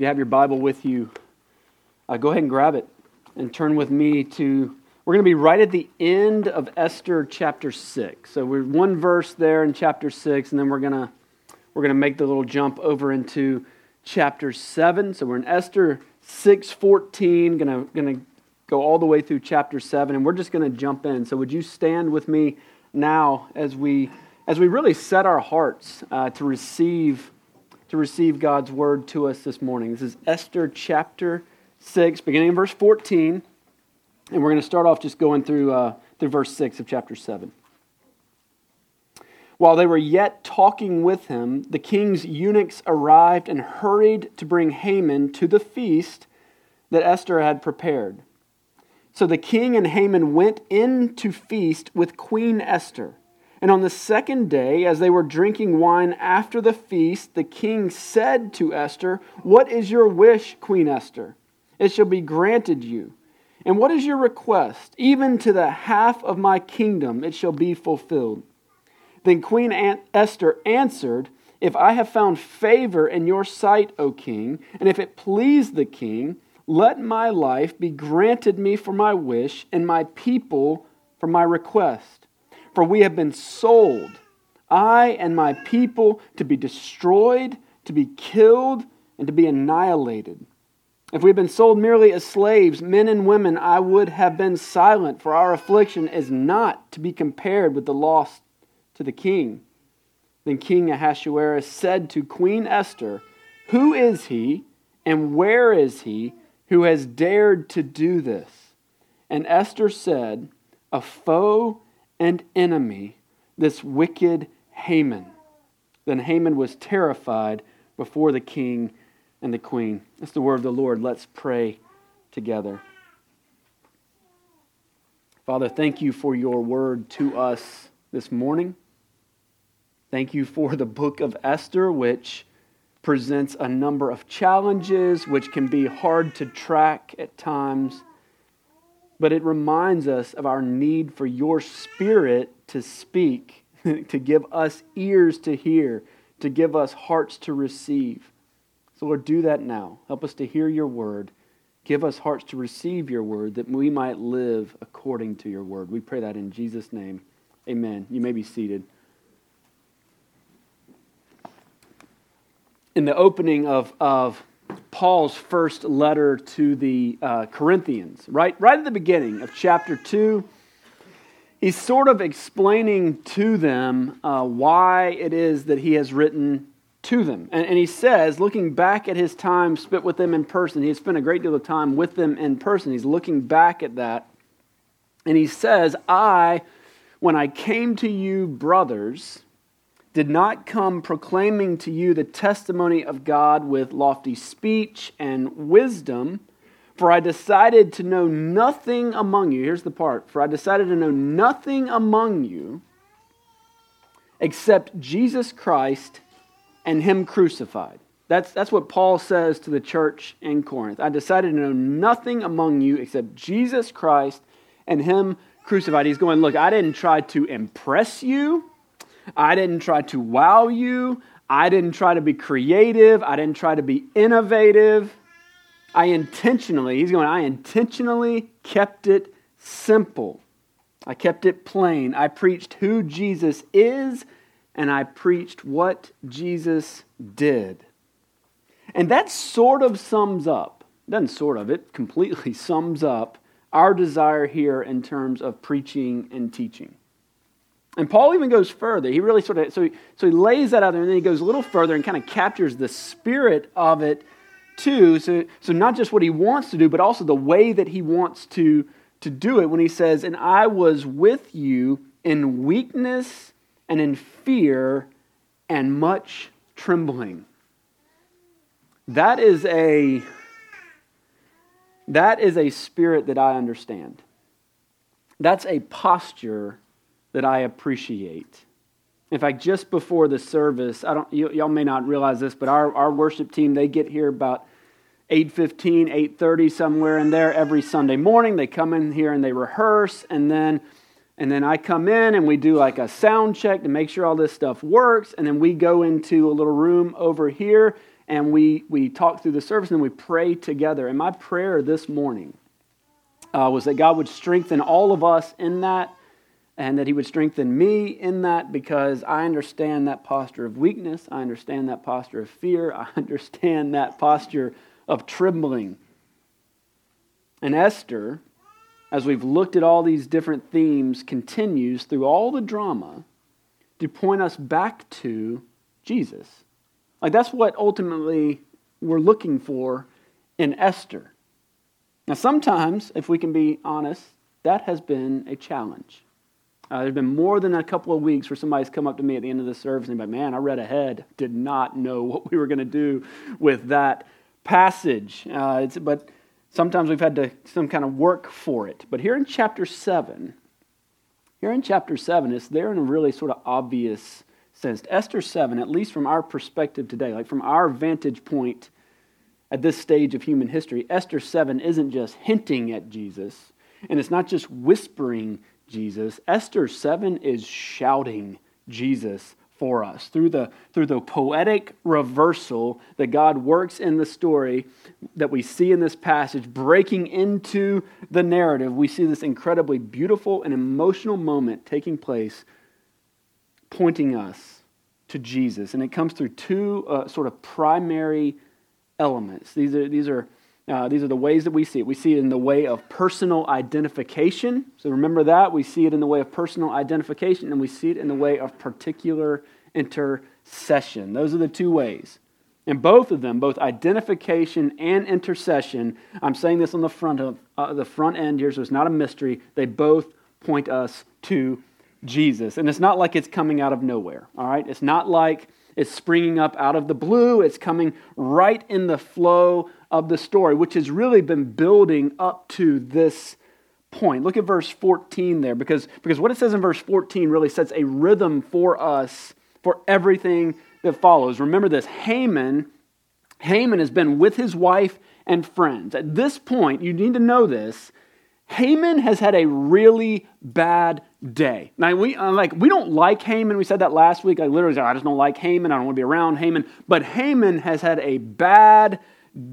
If you have your Bible with you, uh, go ahead and grab it and turn with me to. We're going to be right at the end of Esther chapter 6. So we're one verse there in chapter 6, and then we're going to we're going to make the little jump over into chapter 7. So we're in Esther 6:14, going to going to go all the way through chapter 7 and we're just going to jump in. So would you stand with me now as we as we really set our hearts uh, to receive to receive God's word to us this morning. This is Esther chapter 6, beginning in verse 14. And we're going to start off just going through, uh, through verse 6 of chapter 7. While they were yet talking with him, the king's eunuchs arrived and hurried to bring Haman to the feast that Esther had prepared. So the king and Haman went in to feast with Queen Esther. And on the second day, as they were drinking wine after the feast, the king said to Esther, What is your wish, Queen Esther? It shall be granted you. And what is your request? Even to the half of my kingdom it shall be fulfilled. Then Queen Esther answered, If I have found favor in your sight, O king, and if it please the king, let my life be granted me for my wish, and my people for my request. For we have been sold, I and my people, to be destroyed, to be killed, and to be annihilated. If we had been sold merely as slaves, men and women, I would have been silent, for our affliction is not to be compared with the loss to the king. Then King Ahasuerus said to Queen Esther, Who is he, and where is he, who has dared to do this? And Esther said, A foe and enemy, this wicked Haman. Then Haman was terrified before the king and the queen. That's the word of the Lord. Let's pray together. Father, thank you for your word to us this morning. Thank you for the book of Esther, which presents a number of challenges which can be hard to track at times but it reminds us of our need for your spirit to speak, to give us ears to hear, to give us hearts to receive. So, Lord, do that now. Help us to hear your word. Give us hearts to receive your word that we might live according to your word. We pray that in Jesus' name. Amen. You may be seated. In the opening of, of Paul's first letter to the uh, Corinthians, right, right at the beginning of chapter 2. He's sort of explaining to them uh, why it is that he has written to them. And, and he says, looking back at his time spent with them in person, he has spent a great deal of time with them in person. He's looking back at that. And he says, I, when I came to you, brothers, did not come proclaiming to you the testimony of God with lofty speech and wisdom, for I decided to know nothing among you. Here's the part for I decided to know nothing among you except Jesus Christ and Him crucified. That's, that's what Paul says to the church in Corinth. I decided to know nothing among you except Jesus Christ and Him crucified. He's going, Look, I didn't try to impress you. I didn't try to wow you. I didn't try to be creative. I didn't try to be innovative. I intentionally, he's going, I intentionally kept it simple. I kept it plain. I preached who Jesus is, and I preached what Jesus did. And that sort of sums up, doesn't sort of, it completely sums up our desire here in terms of preaching and teaching. And Paul even goes further. He really sort of, so he, so he lays that out there and then he goes a little further and kind of captures the spirit of it too. So, so not just what he wants to do, but also the way that he wants to, to do it when he says, And I was with you in weakness and in fear and much trembling. That is a that is a spirit that I understand. That's a posture that I appreciate. In fact, just before the service, I don't, you, all may not realize this, but our, our worship team, they get here about 8.15, 8.30, somewhere in there every Sunday morning. They come in here and they rehearse, and then, and then I come in and we do like a sound check to make sure all this stuff works, and then we go into a little room over here, and we, we talk through the service and we pray together. And my prayer this morning uh, was that God would strengthen all of us in that and that He would strengthen me in that because I understand that posture of weakness. I understand that posture of fear. I understand that posture of trembling. And Esther, as we've looked at all these different themes, continues through all the drama to point us back to Jesus. Like that's what ultimately we're looking for in Esther. Now, sometimes, if we can be honest, that has been a challenge. Uh, there's been more than a couple of weeks where somebody's come up to me at the end of the service and been, man, I read ahead, did not know what we were going to do with that passage. Uh, but sometimes we've had to some kind of work for it. But here in chapter 7, here in chapter 7, it's there in a really sort of obvious sense. Esther 7, at least from our perspective today, like from our vantage point at this stage of human history, Esther 7 isn't just hinting at Jesus, and it's not just whispering Jesus. Esther 7 is shouting Jesus for us through the, through the poetic reversal that God works in the story that we see in this passage, breaking into the narrative. We see this incredibly beautiful and emotional moment taking place, pointing us to Jesus. And it comes through two uh, sort of primary elements. These are, these are uh, these are the ways that we see it. We see it in the way of personal identification. So remember that. We see it in the way of personal identification, and we see it in the way of particular intercession. Those are the two ways. And both of them, both identification and intercession, I'm saying this on the front of uh, the front end here, so it's not a mystery. They both point us to Jesus. And it's not like it's coming out of nowhere, all right? It's not like it's springing up out of the blue. It's coming right in the flow of the story, which has really been building up to this point. Look at verse 14 there, because, because what it says in verse 14 really sets a rhythm for us for everything that follows. Remember this Haman, Haman has been with his wife and friends. At this point, you need to know this. Haman has had a really bad day. Now we uh, like we don't like Haman. We said that last week. I literally said I just don't like Haman. I don't want to be around Haman. But Haman has had a bad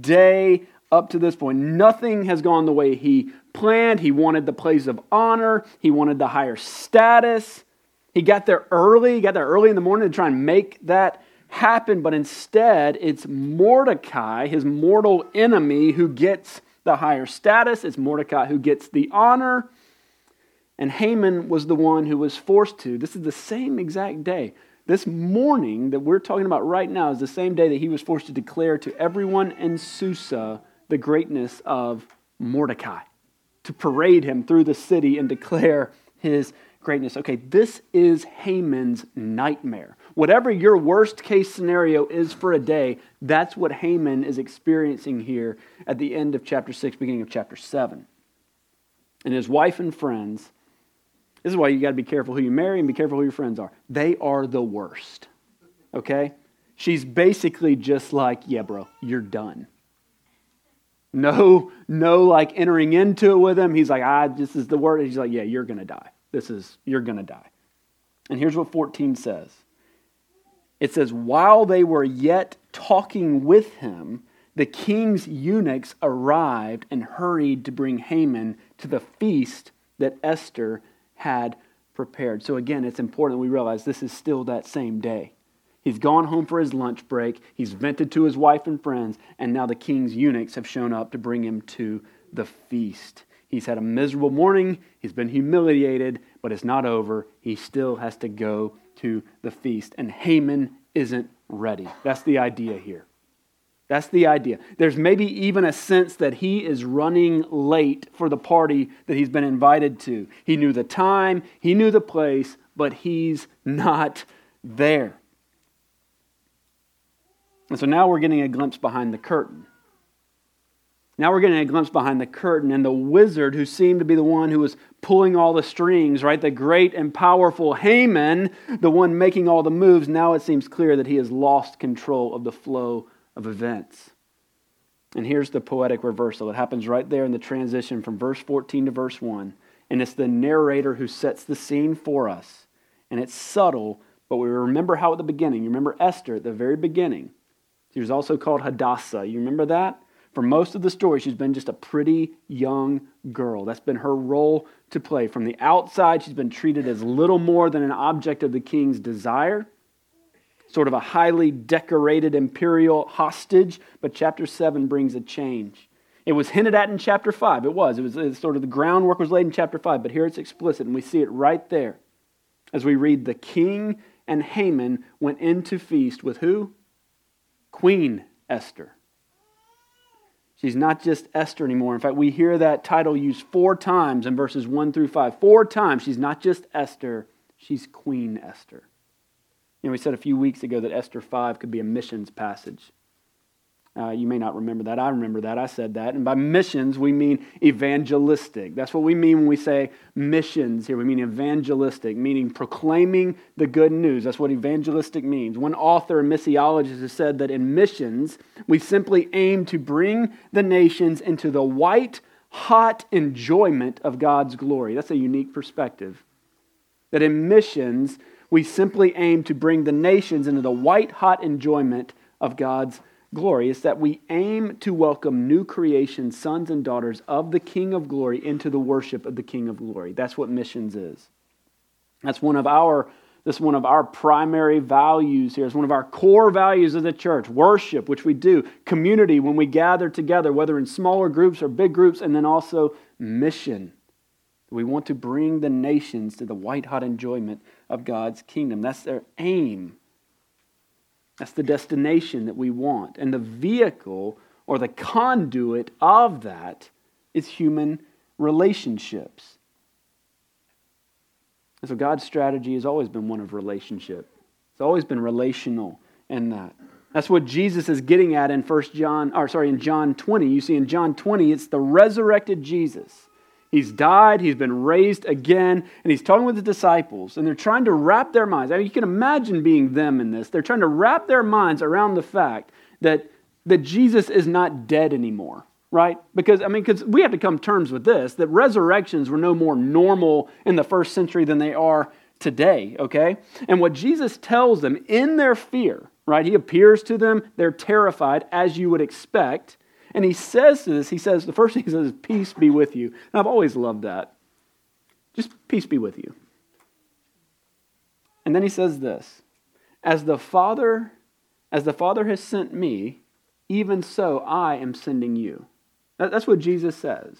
day up to this point. Nothing has gone the way he planned. He wanted the place of honor, he wanted the higher status. He got there early, he got there early in the morning to try and make that happen, but instead it's Mordecai, his mortal enemy, who gets the higher status. It's Mordecai who gets the honor. And Haman was the one who was forced to. This is the same exact day this morning that we're talking about right now is the same day that he was forced to declare to everyone in Susa the greatness of Mordecai, to parade him through the city and declare his greatness. Okay, this is Haman's nightmare. Whatever your worst case scenario is for a day, that's what Haman is experiencing here at the end of chapter 6, beginning of chapter 7. And his wife and friends this is why you got to be careful who you marry and be careful who your friends are. They are the worst. Okay? She's basically just like, yeah, bro, you're done. No, no, like entering into it with him. He's like, ah, this is the word. He's like, yeah, you're to die. This is, you're to die. And here's what 14 says it says, while they were yet talking with him, the king's eunuchs arrived and hurried to bring Haman to the feast that Esther had prepared. So again, it's important we realize this is still that same day. He's gone home for his lunch break, he's vented to his wife and friends, and now the king's eunuchs have shown up to bring him to the feast. He's had a miserable morning, he's been humiliated, but it's not over. He still has to go to the feast, and Haman isn't ready. That's the idea here. That's the idea. There's maybe even a sense that he is running late for the party that he's been invited to. He knew the time, he knew the place, but he's not there. And so now we're getting a glimpse behind the curtain. Now we're getting a glimpse behind the curtain, and the wizard who seemed to be the one who was pulling all the strings, right? The great and powerful Haman, the one making all the moves, now it seems clear that he has lost control of the flow of events. And here's the poetic reversal. It happens right there in the transition from verse 14 to verse 1. And it's the narrator who sets the scene for us. And it's subtle, but we remember how at the beginning, you remember Esther at the very beginning. She was also called Hadassah. You remember that? For most of the story, she's been just a pretty young girl. That's been her role to play. From the outside, she's been treated as little more than an object of the king's desire, sort of a highly decorated imperial hostage. But chapter 7 brings a change. It was hinted at in chapter 5. It was. It was, it was sort of the groundwork was laid in chapter 5, but here it's explicit, and we see it right there as we read the king and Haman went in to feast with who? Queen Esther. She's not just Esther anymore. In fact, we hear that title used four times in verses 1 through 5. Four times. She's not just Esther, she's Queen Esther. You know, we said a few weeks ago that Esther 5 could be a missions passage. Uh, you may not remember that. I remember that. I said that. And by missions, we mean evangelistic. That's what we mean when we say missions here. We mean evangelistic, meaning proclaiming the good news. That's what evangelistic means. One author, a missiologist, has said that in missions, we simply aim to bring the nations into the white, hot enjoyment of God's glory. That's a unique perspective. That in missions, we simply aim to bring the nations into the white, hot enjoyment of God's glory is that we aim to welcome new creation, sons and daughters of the King of glory, into the worship of the King of glory. That's what missions is. That's one of our this one of our primary values here. It's one of our core values of the church. Worship, which we do, community when we gather together, whether in smaller groups or big groups, and then also mission. We want to bring the nations to the white hot enjoyment of God's kingdom. That's their aim. That's the destination that we want. And the vehicle or the conduit of that is human relationships. And so God's strategy has always been one of relationship. It's always been relational in that. That's what Jesus is getting at in First John, or sorry, in John 20. You see, in John 20, it's the resurrected Jesus He's died, he's been raised again, and he's talking with the disciples, and they're trying to wrap their minds. I mean, you can imagine being them in this. They're trying to wrap their minds around the fact that, that Jesus is not dead anymore, right? Because, I mean, because we have to come to terms with this that resurrections were no more normal in the first century than they are today, okay? And what Jesus tells them in their fear, right? He appears to them, they're terrified, as you would expect. And he says to this, he says, the first thing he says is, Peace be with you. And I've always loved that. Just peace be with you. And then he says this As the Father, as the Father has sent me, even so I am sending you. That's what Jesus says.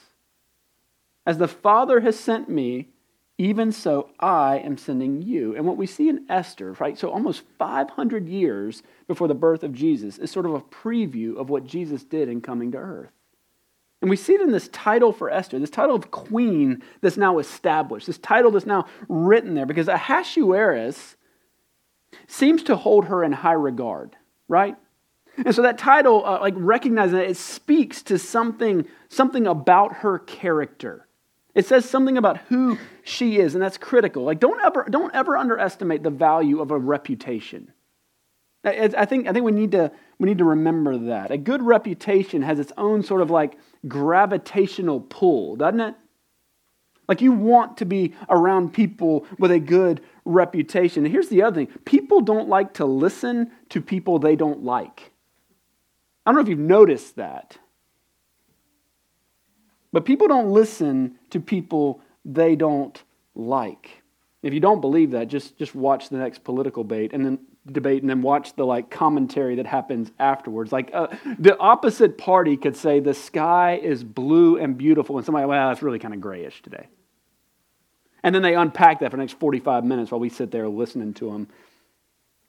As the Father has sent me, even so, I am sending you. And what we see in Esther, right? So almost 500 years before the birth of Jesus is sort of a preview of what Jesus did in coming to earth. And we see it in this title for Esther, this title of queen that's now established, this title that's now written there, because Ahasuerus seems to hold her in high regard, right? And so that title, uh, like recognizing that it speaks to something, something about her character. It says something about who she is, and that's critical. Like, don't ever, don't ever underestimate the value of a reputation. I think, I think we, need to, we need to remember that. A good reputation has its own sort of like gravitational pull, doesn't it? Like you want to be around people with a good reputation. And here's the other thing people don't like to listen to people they don't like. I don't know if you've noticed that. But people don't listen to people they don't like. If you don't believe that, just, just watch the next political debate and then debate and then watch the like commentary that happens afterwards. Like uh, the opposite party could say the sky is blue and beautiful, and somebody, well, it's really kind of grayish today. And then they unpack that for the next 45 minutes while we sit there listening to them.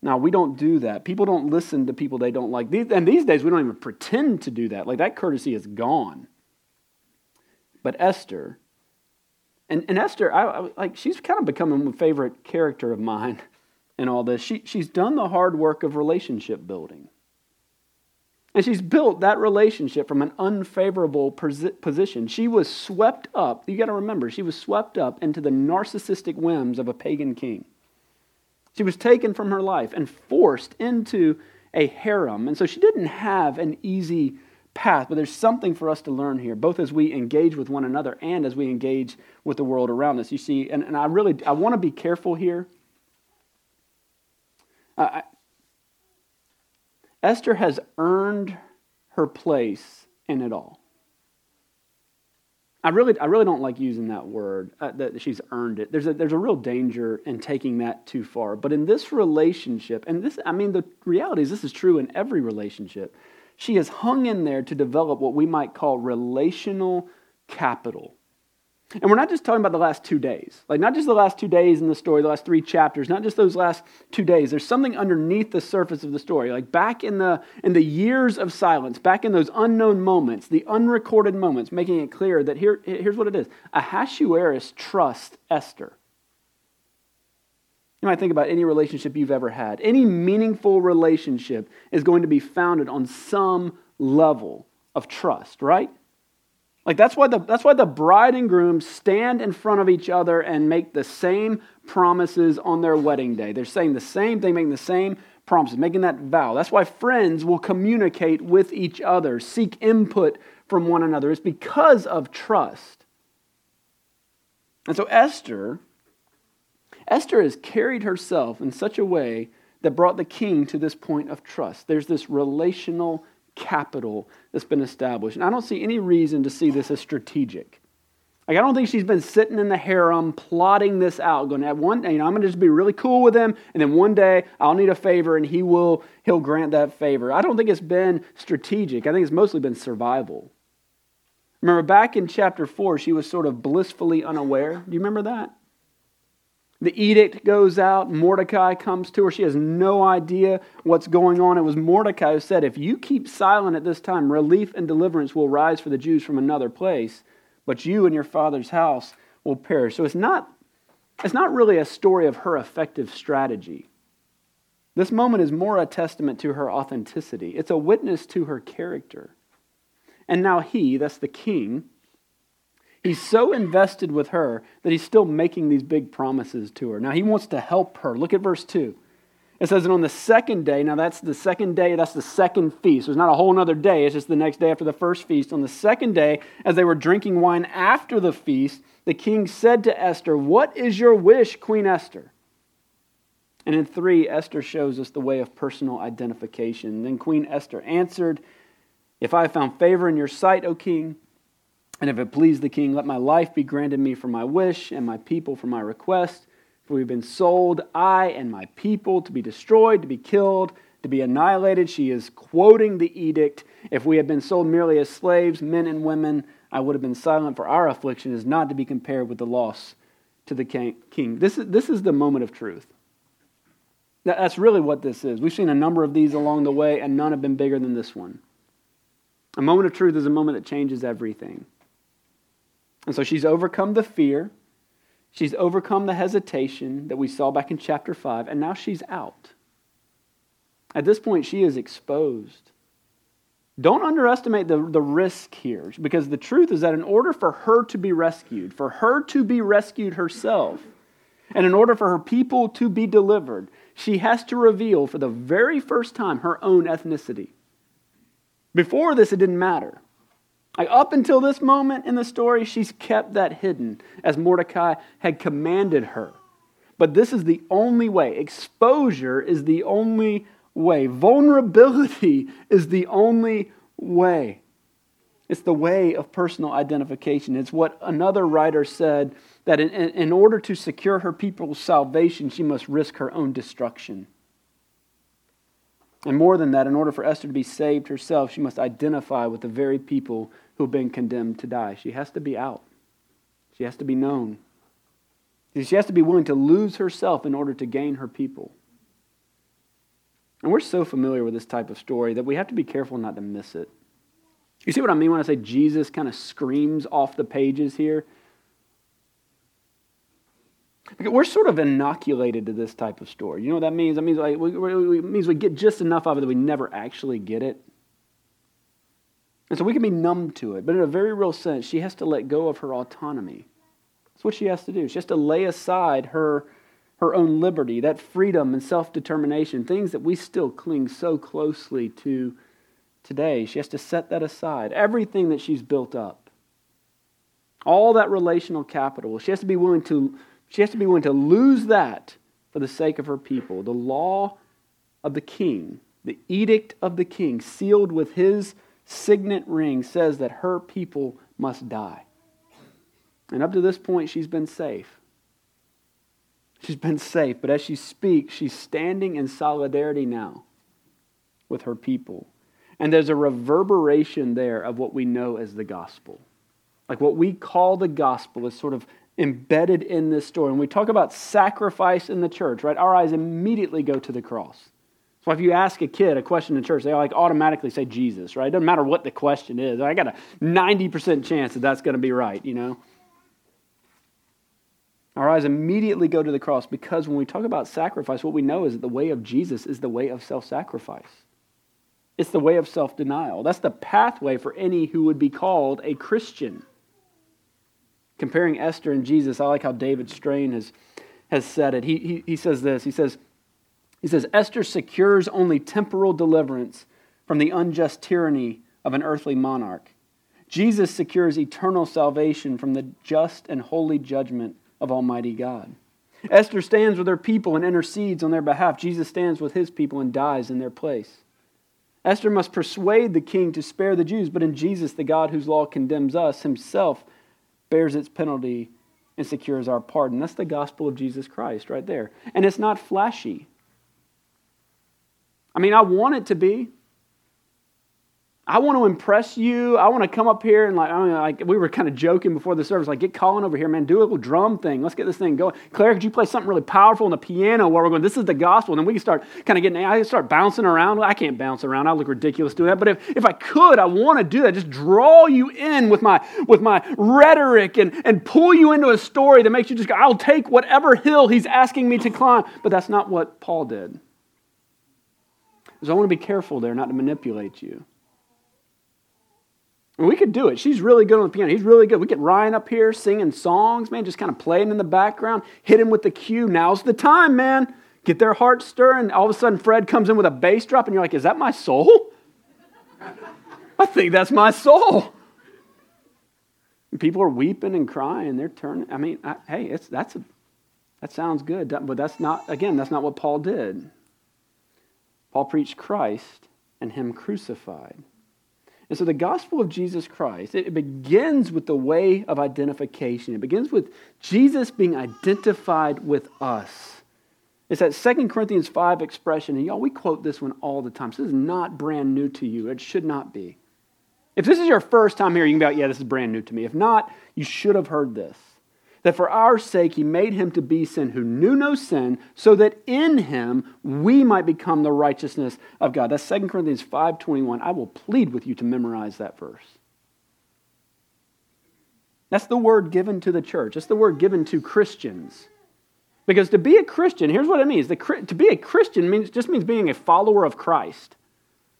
Now, we don't do that. People don't listen to people they don't like. And these days, we don't even pretend to do that. Like, that courtesy is gone. But Esther, and, and Esther, I, I, like she's kind of becoming a favorite character of mine in all this. She, she's done the hard work of relationship building. And she's built that relationship from an unfavorable position. She was swept up, you got to remember, she was swept up into the narcissistic whims of a pagan king. She was taken from her life and forced into a harem. And so she didn't have an easy path, but there's something for us to learn here, both as we engage with one another and as we engage with the world around us. You see, and, and I really I want to be careful here. Uh, Esther has earned her place in it all. I really, I really don't like using that word, uh, that she's earned it. There's a, there's a real danger in taking that too far. But in this relationship, and this, I mean, the reality is this is true in every relationship, she has hung in there to develop what we might call relational capital. And we're not just talking about the last two days, like not just the last two days in the story, the last three chapters, not just those last two days. There's something underneath the surface of the story, like back in the in the years of silence, back in those unknown moments, the unrecorded moments, making it clear that here, here's what it is: Ahasuerus trusts Esther. You might think about any relationship you've ever had. Any meaningful relationship is going to be founded on some level of trust, right? Like that's why the that's why the bride and groom stand in front of each other and make the same promises on their wedding day. They're saying the same thing, making the same promises, making that vow. That's why friends will communicate with each other, seek input from one another. It's because of trust. And so Esther Esther has carried herself in such a way that brought the king to this point of trust. There's this relational capital that's been established. And I don't see any reason to see this as strategic. Like, I don't think she's been sitting in the harem plotting this out, going, at one, you know, I'm going to just be really cool with him, and then one day I'll need a favor and he will, he'll grant that favor. I don't think it's been strategic. I think it's mostly been survival. Remember back in chapter 4, she was sort of blissfully unaware. Do you remember that? The edict goes out. Mordecai comes to her. She has no idea what's going on. It was Mordecai who said, If you keep silent at this time, relief and deliverance will rise for the Jews from another place, but you and your father's house will perish. So it's not, it's not really a story of her effective strategy. This moment is more a testament to her authenticity, it's a witness to her character. And now he, that's the king, He's so invested with her that he's still making these big promises to her. Now, he wants to help her. Look at verse 2. It says that on the second day, now that's the second day, that's the second feast. So it's not a whole other day, it's just the next day after the first feast. On the second day, as they were drinking wine after the feast, the king said to Esther, What is your wish, Queen Esther? And in three, Esther shows us the way of personal identification. Then Queen Esther answered, If I have found favor in your sight, O king, and if it please the king, let my life be granted me for my wish, and my people for my request. For we've been sold, I and my people, to be destroyed, to be killed, to be annihilated. She is quoting the edict. If we had been sold merely as slaves, men and women, I would have been silent, for our affliction is not to be compared with the loss to the king. This is, this is the moment of truth. That's really what this is. We've seen a number of these along the way, and none have been bigger than this one. A moment of truth is a moment that changes everything. And so she's overcome the fear, she's overcome the hesitation that we saw back in chapter 5, and now she's out. At this point, she is exposed. Don't underestimate the, the risk here, because the truth is that in order for her to be rescued, for her to be rescued herself, and in order for her people to be delivered, she has to reveal for the very first time her own ethnicity. Before this, it didn't matter. Like up until this moment in the story, she's kept that hidden as Mordecai had commanded her. But this is the only way. Exposure is the only way. Vulnerability is the only way. It's the way of personal identification. It's what another writer said that in, in order to secure her people's salvation, she must risk her own destruction. And more than that, in order for Esther to be saved herself, she must identify with the very people who've been condemned to die. She has to be out, she has to be known. She has to be willing to lose herself in order to gain her people. And we're so familiar with this type of story that we have to be careful not to miss it. You see what I mean when I say Jesus kind of screams off the pages here? We're sort of inoculated to this type of story. You know what that means? That means, like, we, we, means we get just enough of it that we never actually get it. And so we can be numb to it. But in a very real sense, she has to let go of her autonomy. That's what she has to do. She has to lay aside her, her own liberty, that freedom and self determination, things that we still cling so closely to today. She has to set that aside. Everything that she's built up, all that relational capital, she has to be willing to, she has to be willing to lose that for the sake of her people. The law of the king the edict of the king, sealed with his signet ring, says that her people must die. And up to this point, she's been safe. She's been safe, but as she speaks, she's standing in solidarity now with her people. And there's a reverberation there of what we know as the gospel. Like what we call the gospel is sort of embedded in this story. And we talk about sacrifice in the church, right? Our eyes immediately go to the cross. So if you ask a kid a question in church, they like automatically say Jesus, right? It doesn't matter what the question is. I got a 90% chance that that's going to be right, you know? Our eyes immediately go to the cross because when we talk about sacrifice, what we know is that the way of Jesus is the way of self sacrifice. It's the way of self denial. That's the pathway for any who would be called a Christian. Comparing Esther and Jesus, I like how David Strain has, has said it. He, he, he says this He says, he says, Esther secures only temporal deliverance from the unjust tyranny of an earthly monarch. Jesus secures eternal salvation from the just and holy judgment of Almighty God. Esther stands with her people and intercedes on their behalf. Jesus stands with his people and dies in their place. Esther must persuade the king to spare the Jews, but in Jesus, the God whose law condemns us, himself bears its penalty and secures our pardon. That's the gospel of Jesus Christ right there. And it's not flashy. I mean, I want it to be. I want to impress you. I want to come up here and like, I mean, like we were kind of joking before the service, like get Colin over here, man. Do a little drum thing. Let's get this thing going. Claire, could you play something really powerful on the piano while we're going? This is the gospel. And then we can start kind of getting. I start bouncing around. I can't bounce around. I look ridiculous doing that. But if, if I could, I want to do that. Just draw you in with my with my rhetoric and and pull you into a story that makes you just go. I'll take whatever hill he's asking me to climb. But that's not what Paul did. So I want to be careful there, not to manipulate you. we could do it. She's really good on the piano. He's really good. We get Ryan up here singing songs, man, just kind of playing in the background. Hit him with the cue. Now's the time, man. Get their hearts stirring. All of a sudden, Fred comes in with a bass drop, and you're like, is that my soul? I think that's my soul. And people are weeping and crying. They're turning. I mean, I, hey, it's, that's a, that sounds good, but that's not, again, that's not what Paul did. Paul preached Christ and Him crucified. And so the gospel of Jesus Christ, it begins with the way of identification. It begins with Jesus being identified with us. It's that 2 Corinthians 5 expression, and y'all, we quote this one all the time. So this is not brand new to you. It should not be. If this is your first time here, you can be like, yeah, this is brand new to me. If not, you should have heard this that for our sake he made him to be sin who knew no sin, so that in him we might become the righteousness of God. That's 2 Corinthians 5.21. I will plead with you to memorize that verse. That's the word given to the church. That's the word given to Christians. Because to be a Christian, here's what it means. The, to be a Christian means, just means being a follower of Christ.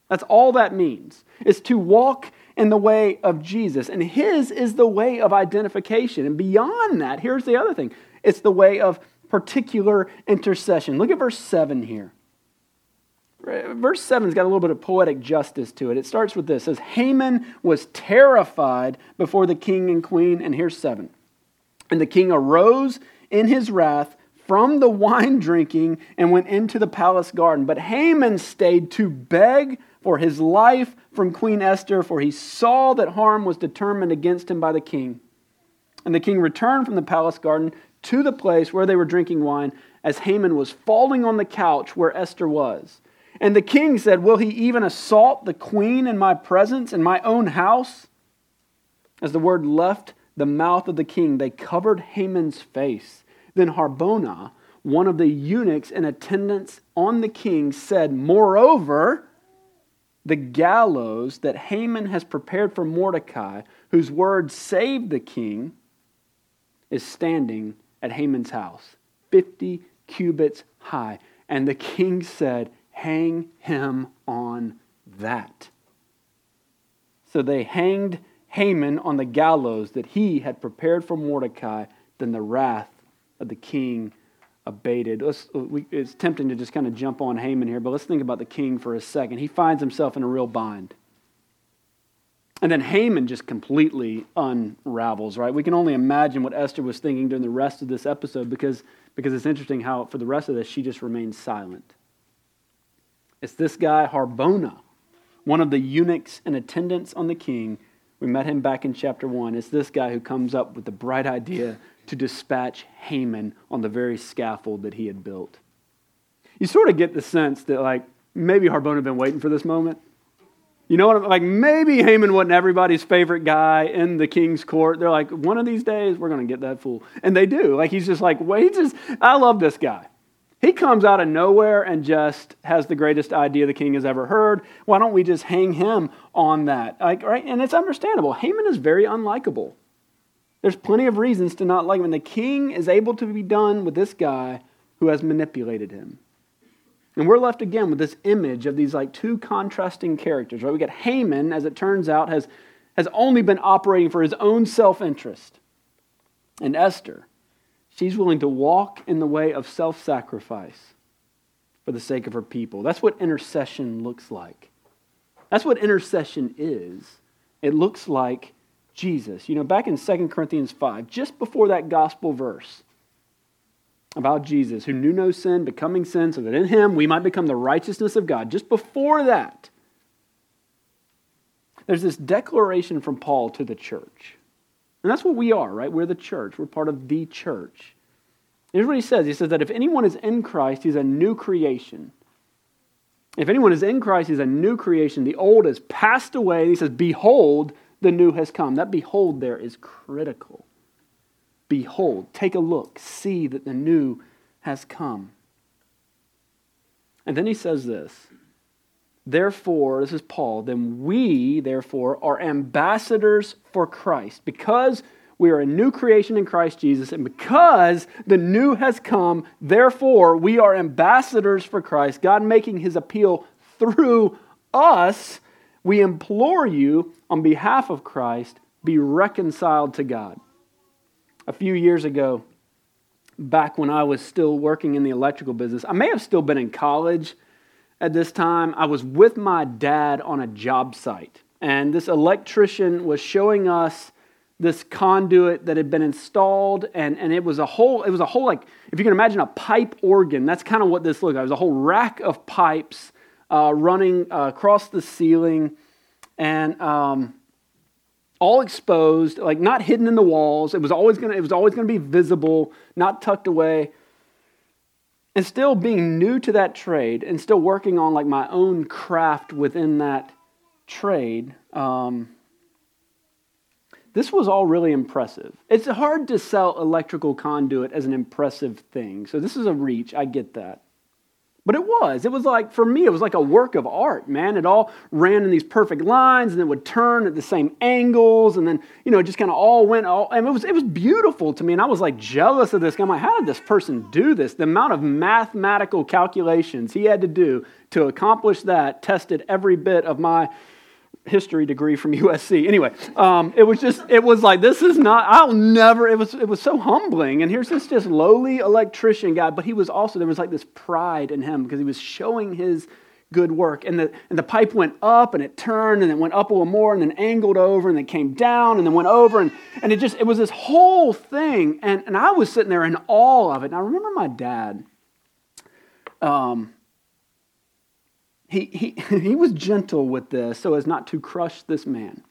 That's all that means. Is to walk in the way of Jesus. And his is the way of identification. And beyond that, here's the other thing it's the way of particular intercession. Look at verse 7 here. Verse 7's got a little bit of poetic justice to it. It starts with this. It says, Haman was terrified before the king and queen. And here's 7. And the king arose in his wrath from the wine drinking and went into the palace garden. But Haman stayed to beg for his life from Queen Esther, for he saw that harm was determined against him by the king. And the king returned from the palace garden to the place where they were drinking wine, as Haman was falling on the couch where Esther was. And the king said, Will he even assault the queen in my presence, in my own house? As the word left the mouth of the king, they covered Haman's face. Then Harbonah, one of the eunuchs in attendance on the king, said, Moreover, the gallows that Haman has prepared for Mordecai, whose word saved the king, is standing at Haman's house, 50 cubits high. And the king said, Hang him on that. So they hanged Haman on the gallows that he had prepared for Mordecai. Then the wrath of the king abated. Let's, uh, we, it's tempting to just kind of jump on Haman here, but let's think about the king for a second. He finds himself in a real bind. And then Haman just completely unravels, right? We can only imagine what Esther was thinking during the rest of this episode because, because it's interesting how, for the rest of this, she just remains silent. It's this guy, Harbona, one of the eunuchs in attendance on the king. We met him back in chapter 1. It's this guy who comes up with the bright idea to dispatch Haman on the very scaffold that he had built. You sort of get the sense that, like, maybe Harbona had been waiting for this moment. You know what I'm like? Maybe Haman wasn't everybody's favorite guy in the king's court. They're like, one of these days we're going to get that fool, and they do. Like he's just like, wait, just I love this guy. He comes out of nowhere and just has the greatest idea the king has ever heard. Why don't we just hang him on that? Like, right? And it's understandable. Haman is very unlikable. There's plenty of reasons to not like him. And the king is able to be done with this guy who has manipulated him. And we're left again with this image of these like two contrasting characters, right? We got Haman, as it turns out, has, has only been operating for his own self interest. And Esther, she's willing to walk in the way of self sacrifice for the sake of her people. That's what intercession looks like. That's what intercession is. It looks like Jesus. You know, back in 2 Corinthians 5, just before that gospel verse, about Jesus, who knew no sin, becoming sin, so that in him we might become the righteousness of God. Just before that, there's this declaration from Paul to the church. And that's what we are, right? We're the church. We're part of the church. Here's what he says He says that if anyone is in Christ, he's a new creation. If anyone is in Christ, he's a new creation. The old has passed away. And he says, Behold, the new has come. That behold there is critical. Behold, take a look, see that the new has come. And then he says this Therefore, this is Paul, then we, therefore, are ambassadors for Christ. Because we are a new creation in Christ Jesus, and because the new has come, therefore, we are ambassadors for Christ, God making his appeal through us. We implore you, on behalf of Christ, be reconciled to God a few years ago, back when I was still working in the electrical business, I may have still been in college at this time. I was with my dad on a job site, and this electrician was showing us this conduit that had been installed and, and it was a whole it was a whole like if you can imagine a pipe organ that's kind of what this looked like it was a whole rack of pipes uh, running uh, across the ceiling and um, all exposed, like not hidden in the walls. It was always to it was always to be visible, not tucked away. And still being new to that trade and still working on like my own craft within that trade. Um, this was all really impressive. It's hard to sell electrical conduit as an impressive thing. So this is a reach. I get that. But it was. It was like, for me, it was like a work of art, man. It all ran in these perfect lines and it would turn at the same angles. And then, you know, it just kind of all went all, and it was, it was beautiful to me. And I was like jealous of this guy. I'm like, how did this person do this? The amount of mathematical calculations he had to do to accomplish that tested every bit of my history degree from USC. Anyway, um, it was just, it was like, this is not, I'll never, it was, it was so humbling. And here's this just lowly electrician guy, but he was also, there was like this pride in him because he was showing his good work. And the, and the pipe went up and it turned and it went up a little more and then angled over and then came down and then went over. And, and it just, it was this whole thing. And, and I was sitting there in awe of it. And I remember my dad, um, he, he, he was gentle with this so as not to crush this man.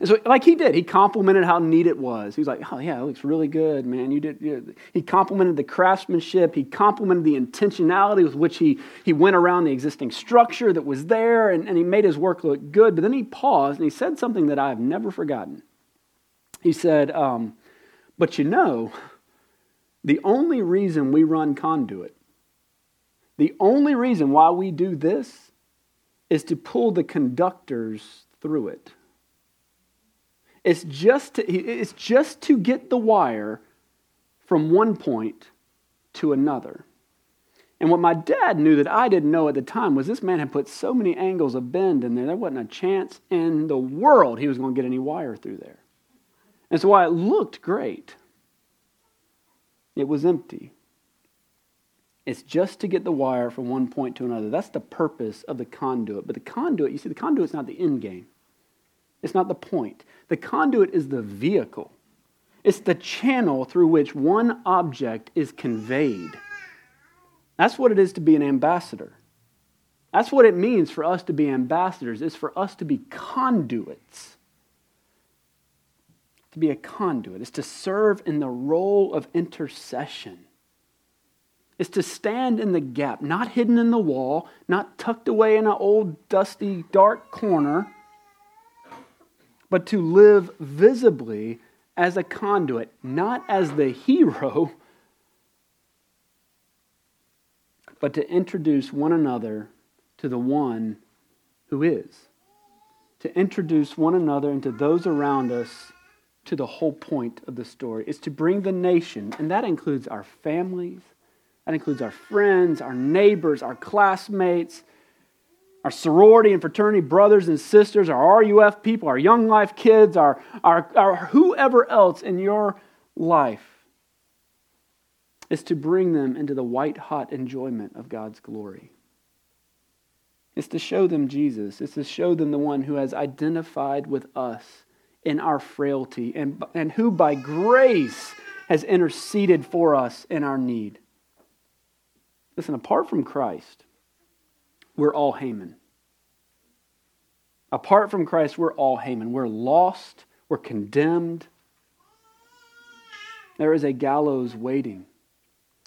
And so, like he did, he complimented how neat it was. He was like, "Oh yeah, it looks really good, man. You did." You He complimented the craftsmanship. He complimented the intentionality with which he he went around the existing structure that was there, and, and he made his work look good. But then he paused and he said something that I have never forgotten. He said, um, "But you know, the only reason we run conduit the only reason why we do this is to pull the conductors through it. It's just to, it's just to get the wire from one point to another. And what my dad knew that I didn't know at the time was this man had put so many angles of bend in there, there wasn't a chance in the world he was going to get any wire through there. And so while it looked great, it was empty. It's just to get the wire from one point to another. That's the purpose of the conduit. But the conduit, you see, the conduit's not the end game. It's not the point. The conduit is the vehicle. It's the channel through which one object is conveyed. That's what it is to be an ambassador. That's what it means for us to be ambassadors, is for us to be conduits. To be a conduit is to serve in the role of intercession. Is to stand in the gap, not hidden in the wall, not tucked away in an old, dusty, dark corner, but to live visibly as a conduit, not as the hero, but to introduce one another to the one who is. To introduce one another and to those around us to the whole point of the story. is to bring the nation, and that includes our families, that includes our friends, our neighbors, our classmates, our sorority and fraternity brothers and sisters, our RUF people, our Young Life kids, our, our, our whoever else in your life is to bring them into the white hot enjoyment of God's glory. It's to show them Jesus. It's to show them the one who has identified with us in our frailty and, and who by grace has interceded for us in our need. Listen, apart from Christ, we're all Haman. Apart from Christ, we're all Haman. We're lost, we're condemned. There is a gallows waiting.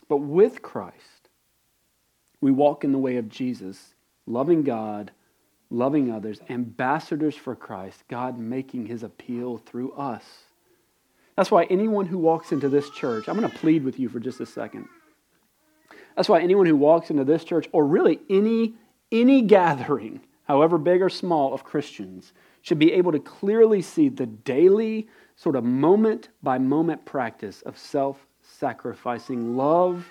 But with Christ, we walk in the way of Jesus, loving God, loving others, ambassadors for Christ, God making his appeal through us. That's why anyone who walks into this church, I'm going to plead with you for just a second. That's why anyone who walks into this church, or really any, any gathering, however big or small, of Christians, should be able to clearly see the daily, sort of moment by moment practice of self sacrificing love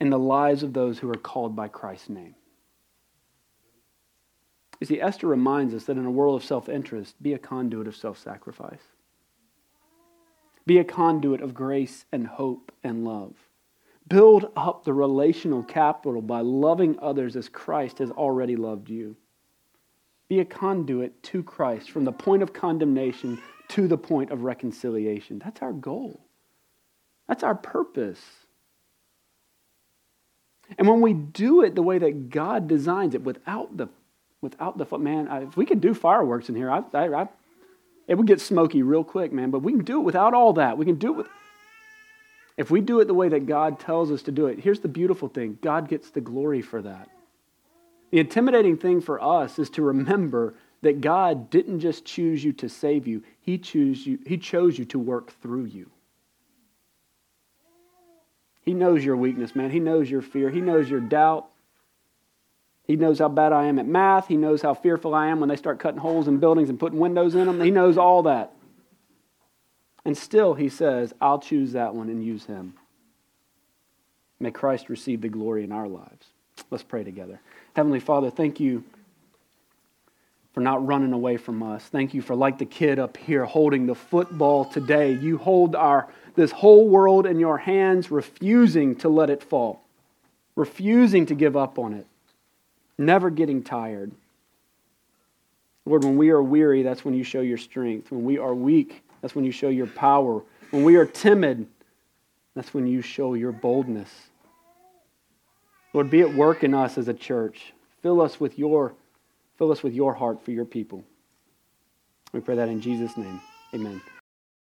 in the lives of those who are called by Christ's name. You see, Esther reminds us that in a world of self interest, be a conduit of self sacrifice. Be a conduit of grace and hope and love. Build up the relational capital by loving others as Christ has already loved you. Be a conduit to Christ from the point of condemnation to the point of reconciliation. That's our goal. That's our purpose. And when we do it the way that God designs it, without the, without the man, if we could do fireworks in here, I, I, I, it would get smoky real quick, man. But we can do it without all that. We can do it with. If we do it the way that God tells us to do it, here's the beautiful thing: God gets the glory for that. The intimidating thing for us is to remember that God didn't just choose you to save you, He, choose you, he chose you to work through you. He knows your weakness, man. He knows your fear. He knows your doubt. He knows how bad I am at math. He knows how fearful I am when they start cutting holes in buildings and putting windows in them. He knows all that. And still, he says, I'll choose that one and use him. May Christ receive the glory in our lives. Let's pray together. Heavenly Father, thank you for not running away from us. Thank you for, like the kid up here, holding the football today. You hold our, this whole world in your hands, refusing to let it fall, refusing to give up on it, never getting tired. Lord, when we are weary, that's when you show your strength. When we are weak, that's when you show your power. When we are timid, that's when you show your boldness. Lord, be at work in us as a church. Fill us with your Fill us with your heart for your people. We pray that in Jesus' name. Amen.